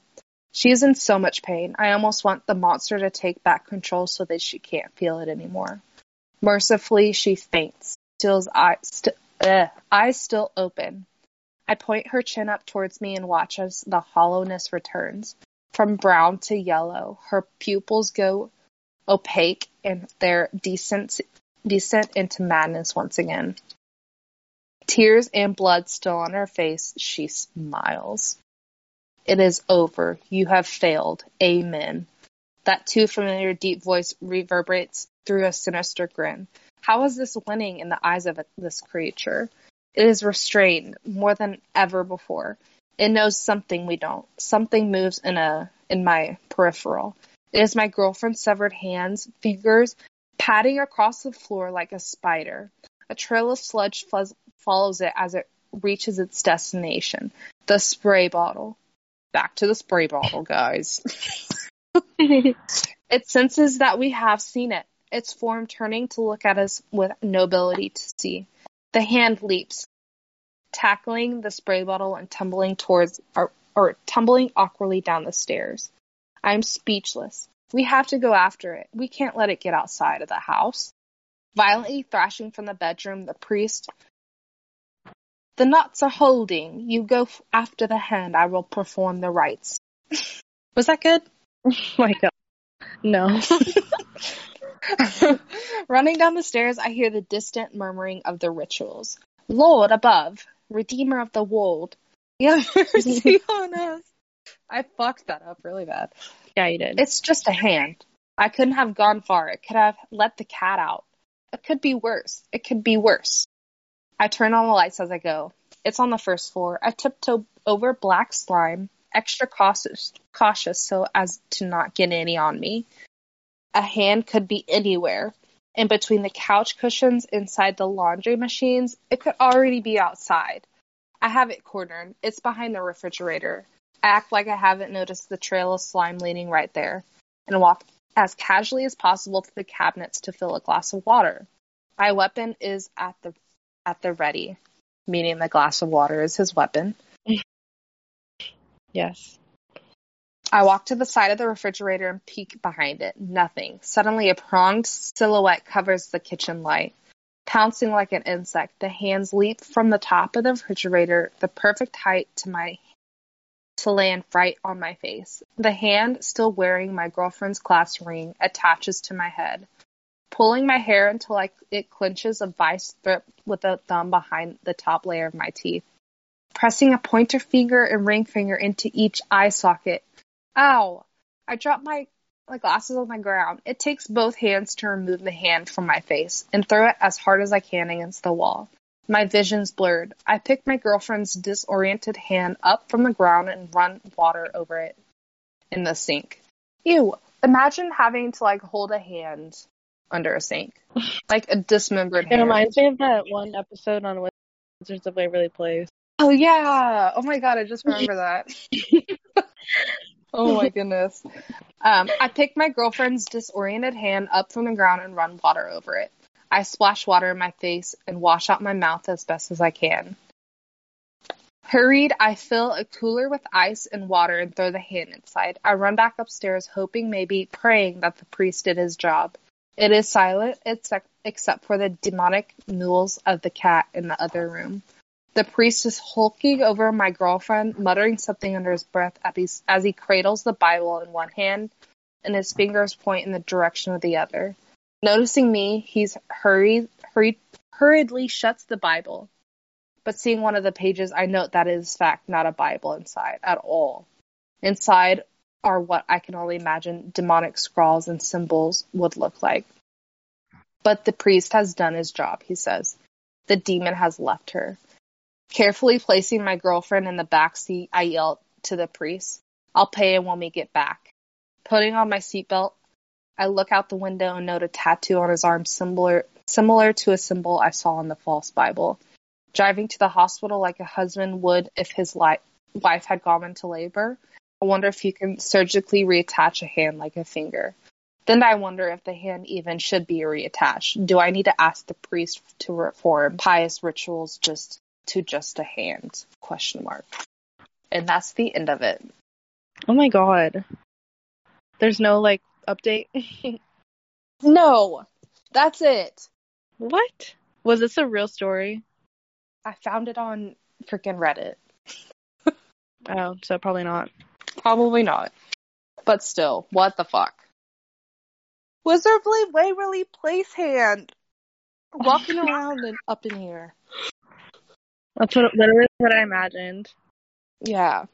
She is in so much pain. I almost want the monster to take back control so that she can't feel it anymore. Mercifully, she faints, still's eyes, st- eyes still open. I point her chin up towards me and watch as the hollowness returns. From brown to yellow, her pupils go opaque and their descent, descent into madness once again. Tears and blood still on her face, she smiles. It is over. You have failed. Amen. That too familiar deep voice reverberates through a sinister grin. How is this winning in the eyes of this creature? It is restrained more than ever before. It knows something we don't. Something moves in a in my peripheral. It is my girlfriend's severed hands, fingers padding across the floor like a spider. A trail of sludge fuzz- follows it as it reaches its destination, the spray bottle. Back to the spray bottle, guys. it senses that we have seen it, its form turning to look at us with no ability to see. The hand leaps, tackling the spray bottle and tumbling towards or, or tumbling awkwardly down the stairs. I am speechless. We have to go after it. We can't let it get outside of the house. Violently thrashing from the bedroom, the priest. The knots are holding. You go f- after the hand. I will perform the rites. Was that good? oh my god. No. Running down the stairs, I hear the distant murmuring of the rituals. Lord above, Redeemer of the world, have mercy on us. I fucked that up really bad. Did. It's just a hand. I couldn't have gone far. It could have let the cat out. It could be worse. It could be worse. I turn on the lights as I go. It's on the first floor. I tiptoe over black slime, extra cautious, cautious so as to not get any on me. A hand could be anywhere. In between the couch cushions, inside the laundry machines, it could already be outside. I have it cornered. It's behind the refrigerator. I act like I haven't noticed the trail of slime leading right there and walk as casually as possible to the cabinets to fill a glass of water. My weapon is at the at the ready, meaning the glass of water is his weapon. yes. I walk to the side of the refrigerator and peek behind it. Nothing. Suddenly, a pronged silhouette covers the kitchen light. Pouncing like an insect, the hands leap from the top of the refrigerator, the perfect height to my to land right on my face. The hand, still wearing my girlfriend's class ring, attaches to my head, pulling my hair until I, it clenches a vice grip with a thumb behind the top layer of my teeth. Pressing a pointer finger and ring finger into each eye socket. Ow! I drop my, my glasses on the ground. It takes both hands to remove the hand from my face and throw it as hard as I can against the wall. My vision's blurred. I pick my girlfriend's disoriented hand up from the ground and run water over it in the sink. Ew. Imagine having to like hold a hand under a sink. Like a dismembered It hand. reminds me of that one episode on Wizards of Waverly Place. Oh yeah. Oh my god, I just remember that. oh my goodness. Um, I pick my girlfriend's disoriented hand up from the ground and run water over it. I splash water in my face and wash out my mouth as best as I can. Hurried, I fill a cooler with ice and water and throw the hand inside. I run back upstairs, hoping, maybe praying that the priest did his job. It is silent, except, for the demonic mewls of the cat in the other room. The priest is hulking over my girlfriend, muttering something under his breath as he cradles the Bible in one hand and his fingers point in the direction of the other. Noticing me, he's hurried, hurried, hurriedly shuts the Bible but seeing one of the pages, I note that is fact not a Bible inside at all. Inside are what I can only imagine demonic scrawls and symbols would look like. But the priest has done his job, he says. The demon has left her. Carefully placing my girlfriend in the back seat, I yell to the priest, I'll pay him when we get back. Putting on my seatbelt, I look out the window and note a tattoo on his arm similar similar to a symbol I saw in the false Bible driving to the hospital like a husband would if his li- wife had gone into labor. I wonder if you can surgically reattach a hand like a finger. Then I wonder if the hand even should be reattached. Do I need to ask the priest to perform pious rituals just to just a hand? Question mark. And that's the end of it. Oh my god. There's no like update. no. That's it. What? Was this a real story? I found it on freaking Reddit. oh, so probably not. Probably not. But still, what the fuck? Wizardly Waverly Place hand walking around and up in here. That's what, literally what I imagined. Yeah.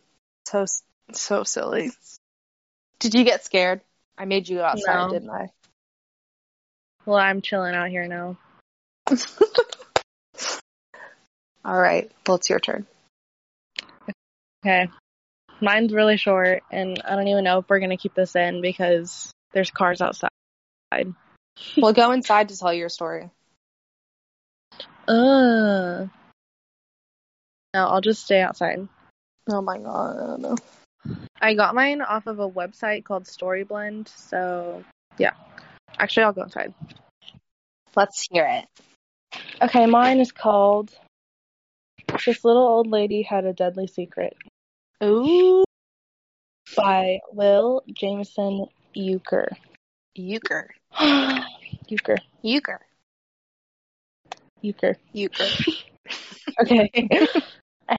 So so silly. Did you get scared? I made you go outside, no. didn't I? Well, I'm chilling out here now. All right. Well, it's your turn. Okay. Mine's really short, and I don't even know if we're going to keep this in because there's cars outside. well, go inside to tell your story. Uh. No, I'll just stay outside. Oh my god, I don't know. I got mine off of a website called Storyblend, so yeah. Actually, I'll go inside. Let's hear it. Okay, mine is called this little old lady had a deadly secret. Ooh. By Will Jameson Euchre. Euchre. Euchre. Euchre. Euchre. Euchre. okay. I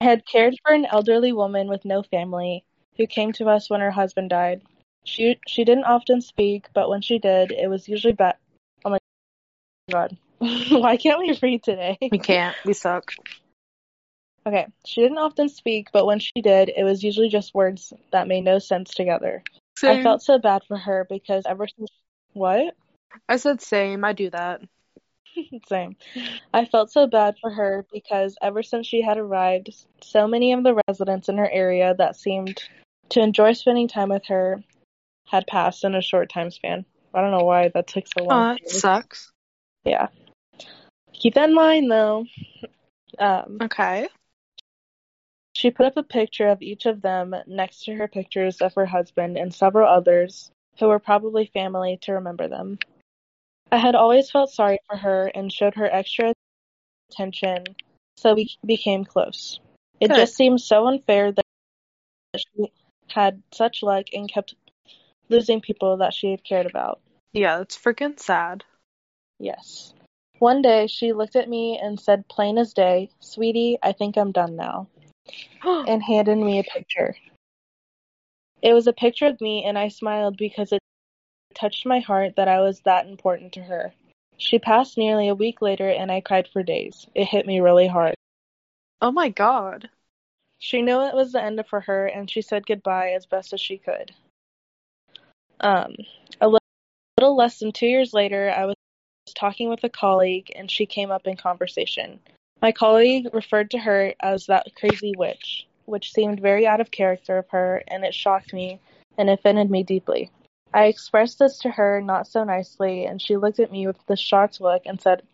had cared for an elderly woman with no family who came to us when her husband died. She she didn't often speak, but when she did, it was usually bad. Oh my god. Why can't we read today? We can't. We suck. Okay, she didn't often speak, but when she did, it was usually just words that made no sense together. Same. I felt so bad for her because ever since. What? I said same. I do that. same. I felt so bad for her because ever since she had arrived, so many of the residents in her area that seemed to enjoy spending time with her had passed in a short time span. I don't know why that took so long. Oh, that sucks. Yeah. Keep that in mind, though. Um, okay. She put up a picture of each of them next to her pictures of her husband and several others, who were probably family, to remember them. I had always felt sorry for her and showed her extra attention, so we became close. It Good. just seemed so unfair that she had such luck and kept losing people that she had cared about. Yeah, that's freaking sad. Yes. One day she looked at me and said plain as day, Sweetie, I think I'm done now. and handed me a picture. It was a picture of me, and I smiled because it touched my heart that I was that important to her. She passed nearly a week later, and I cried for days. It hit me really hard. Oh my god. She knew it was the end for her, and she said goodbye as best as she could. Um, a little less than two years later, I was talking with a colleague, and she came up in conversation. My colleague referred to her as that crazy witch, which seemed very out of character of her, and it shocked me and offended me deeply. I expressed this to her not so nicely, and she looked at me with this shocked look and said,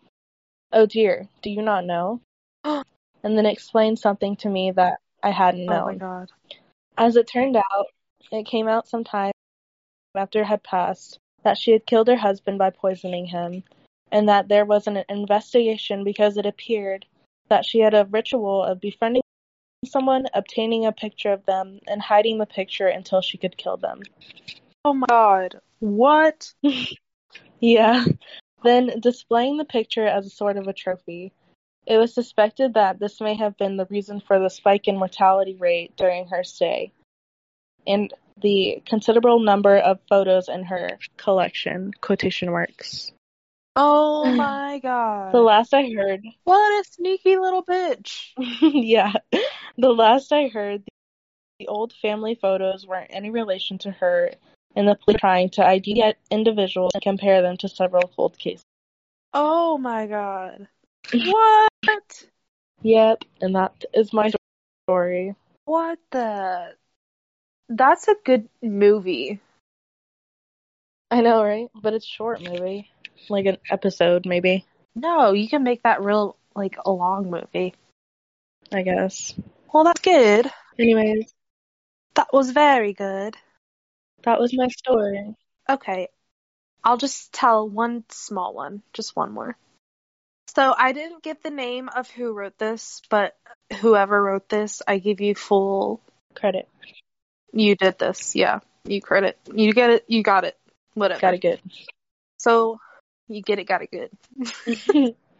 Oh dear, do you not know? and then explained something to me that I hadn't known. Oh my god. As it turned out, it came out some time after it had passed that she had killed her husband by poisoning him, and that there was an investigation because it appeared that she had a ritual of befriending someone, obtaining a picture of them, and hiding the picture until she could kill them. Oh my god. What? Yeah. Then displaying the picture as a sort of a trophy. It was suspected that this may have been the reason for the spike in mortality rate during her stay, and the considerable number of photos in her collection. Quotation marks. Oh my god. The last I heard, what a sneaky little bitch. yeah, the last I heard, the old family photos weren't any relation to her, and the police trying to ID individuals and compare them to several cold cases. Oh my god. What? Yep, and that is my story. What the? That's a good movie. I know, right? But it's short movie, like an episode, maybe. No, you can make that real, like, a long movie. I guess. Well, that's good. Anyways, That was very good. that was my story. Okay. I'll just tell one small one, just one more. So I didn't get the name of who wrote this, but whoever wrote this, I give you full Credit. you did this. Yeah. You credit. You get it. You got it. Whatever. Got it good. So you get it, got it good.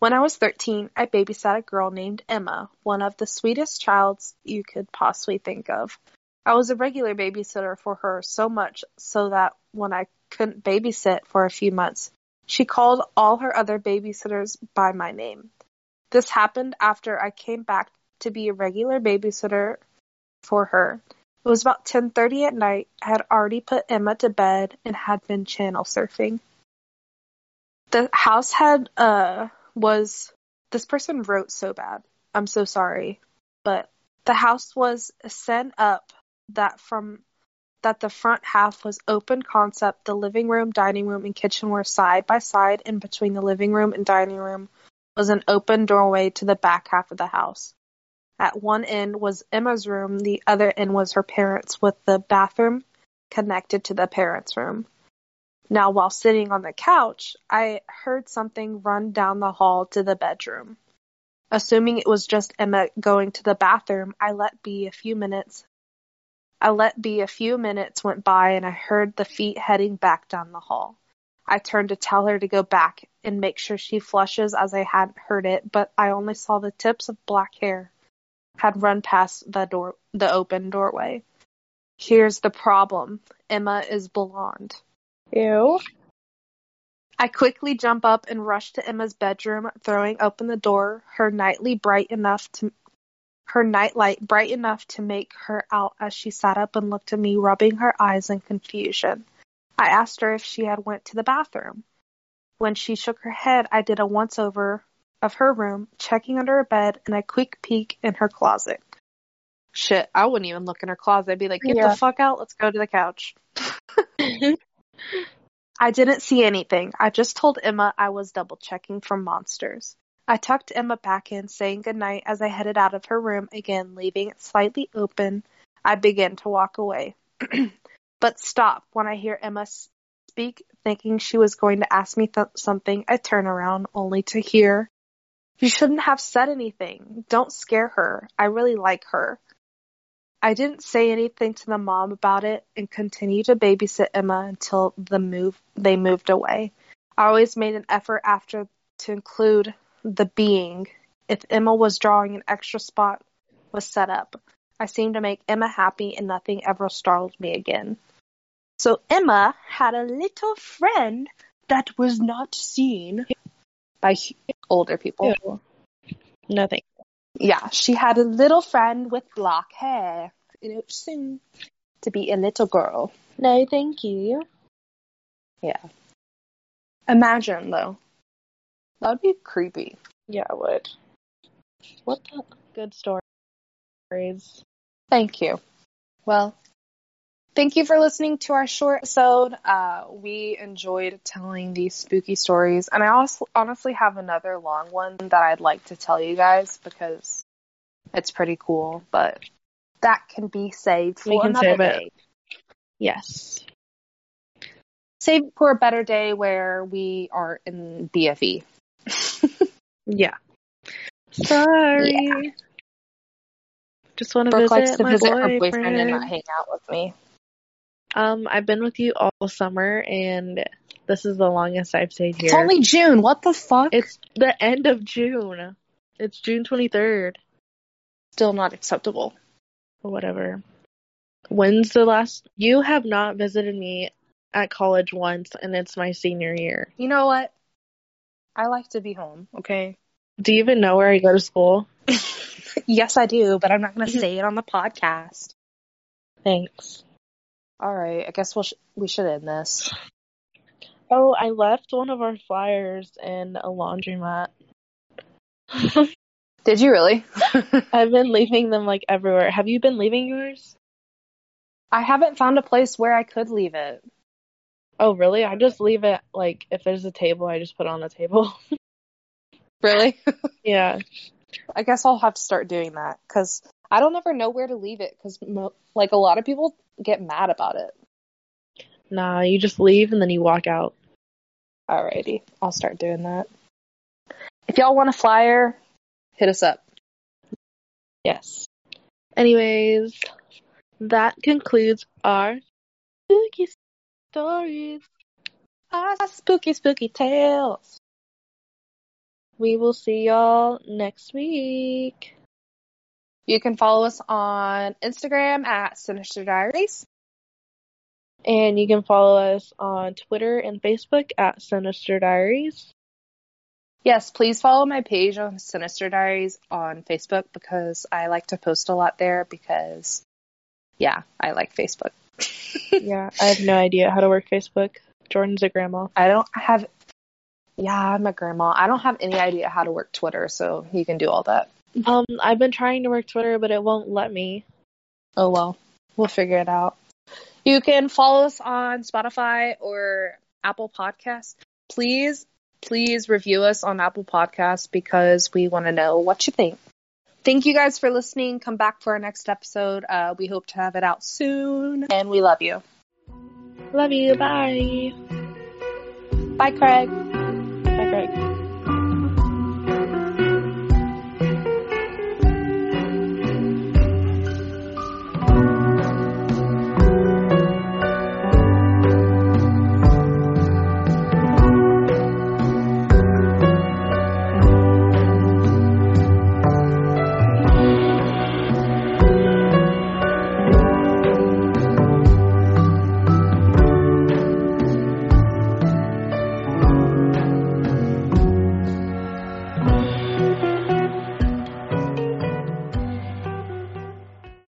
When I was 13, I babysat a girl named Emma, one of the sweetest childs you could possibly think of. I was a regular babysitter for her so much so that when I couldn't babysit for a few months, she called all her other babysitters by my name. This happened after I came back to be a regular babysitter for her. It was about 10:30 at night. I had already put Emma to bed and had been channel surfing. The house had uh was this person wrote so bad. I'm so sorry. But the house was set up that from that the front half was open concept. The living room, dining room, and kitchen were side by side, and between the living room and dining room was an open doorway to the back half of the house. At one end was Emma's room, the other end was her parents', with the bathroom connected to the parents' room. Now, while sitting on the couch, I heard something run down the hall to the bedroom. Assuming it was just Emma going to the bathroom, I let be a few minutes. I let be a few minutes went by and I heard the feet heading back down the hall. I turned to tell her to go back and make sure she flushes as I hadn't heard it, but I only saw the tips of black hair had run past the door the open doorway. Here's the problem. Emma is blonde. Ew. I quickly jump up and rush to Emma's bedroom, throwing open the door, her nightly bright enough to her nightlight bright enough to make her out as she sat up and looked at me, rubbing her eyes in confusion. I asked her if she had went to the bathroom. When she shook her head, I did a once over of her room, checking under her bed and a quick peek in her closet. Shit, I wouldn't even look in her closet. I'd be like, get Yeah. the fuck out, let's go to the couch. I didn't see anything. I just told Emma I was double checking for monsters. I tucked Emma back in, saying goodnight as I headed out of her room again, leaving it slightly open. I began to walk away. but stop when I hear Emma speak, thinking she was going to ask me th- something. I turn around only to hear, You shouldn't have said anything. Don't scare her. I really like her. I didn't say anything to the mom about it and continued to babysit Emma until the move they moved away. I always made an effort after to include the being if Emma was drawing an extra spot was set up. I seemed to make Emma happy and nothing ever startled me again. So Emma had a little friend that was not seen by older people. Ew. Nothing. Yeah, she had a little friend with black hair. And it was soon to be a little girl. No, thank you. Yeah. Imagine though. That would be creepy. Yeah, I would. What the good stories. Thank you. Well, thank you for listening to our short episode. Uh, we enjoyed telling these spooky stories, and I also honestly have another long one that I'd like to tell you guys because it's pretty cool. But that can be saved for We can another save it. Yes. Save for a better day where we aren't in BFE. Yeah. Sorry. Just want to Brooke likes visit to my visit boyfriend. her boyfriend and not hang out with me. Um, I've been with you all summer, and this is the longest I've stayed here. It's only June. What the fuck? It's the end of June. It's June twenty third. still not acceptable. whatever. When's the last? You have not visited me at college once, and it's my senior year. You know what? I like to be home, okay? Do you even know where I go to school? yes, I do, but I'm not going to say it on the podcast. Thanks. All right, I guess we'll sh- we should end this. Oh, I left one of our flyers in a laundromat. Did you really? I've been leaving them like everywhere. Have you been leaving yours? I haven't found a place where I could leave it. Oh, really? I just leave it like if there's a table, I just put it on the table. Really? yeah. I guess I'll have to start doing that because I don't ever know where to leave it because mo- like a lot of people get mad about it. Nah, you just leave and then you walk out. Alrighty, I'll start doing that. If y'all want a flyer, hit us up. Yes. Anyways, that concludes our spooky stories. Ah, spooky, spooky tales. We will see y'all next week. You can follow us on Instagram at Sinister Diaries. And you can follow us on Twitter and Facebook at Sinister Diaries. Yes, please follow my page on Sinister Diaries on Facebook because I like to post a lot there because, yeah, I like Facebook. yeah, I have no idea how to work Facebook. Jordan's a grandma. I don't have, yeah, I'm a grandma. I don't have any idea how to work Twitter, so you can do all that. Um, I've been trying to work Twitter, but it won't let me. Oh well, we'll figure it out. You can follow us on Spotify or Apple Podcasts. Please, please review us on Apple Podcasts because we want to know what you think. Thank you guys for listening. Come back for our next episode. Uh, we hope to have it out soon, and we love you. Love you. Bye. Bye, Craig back.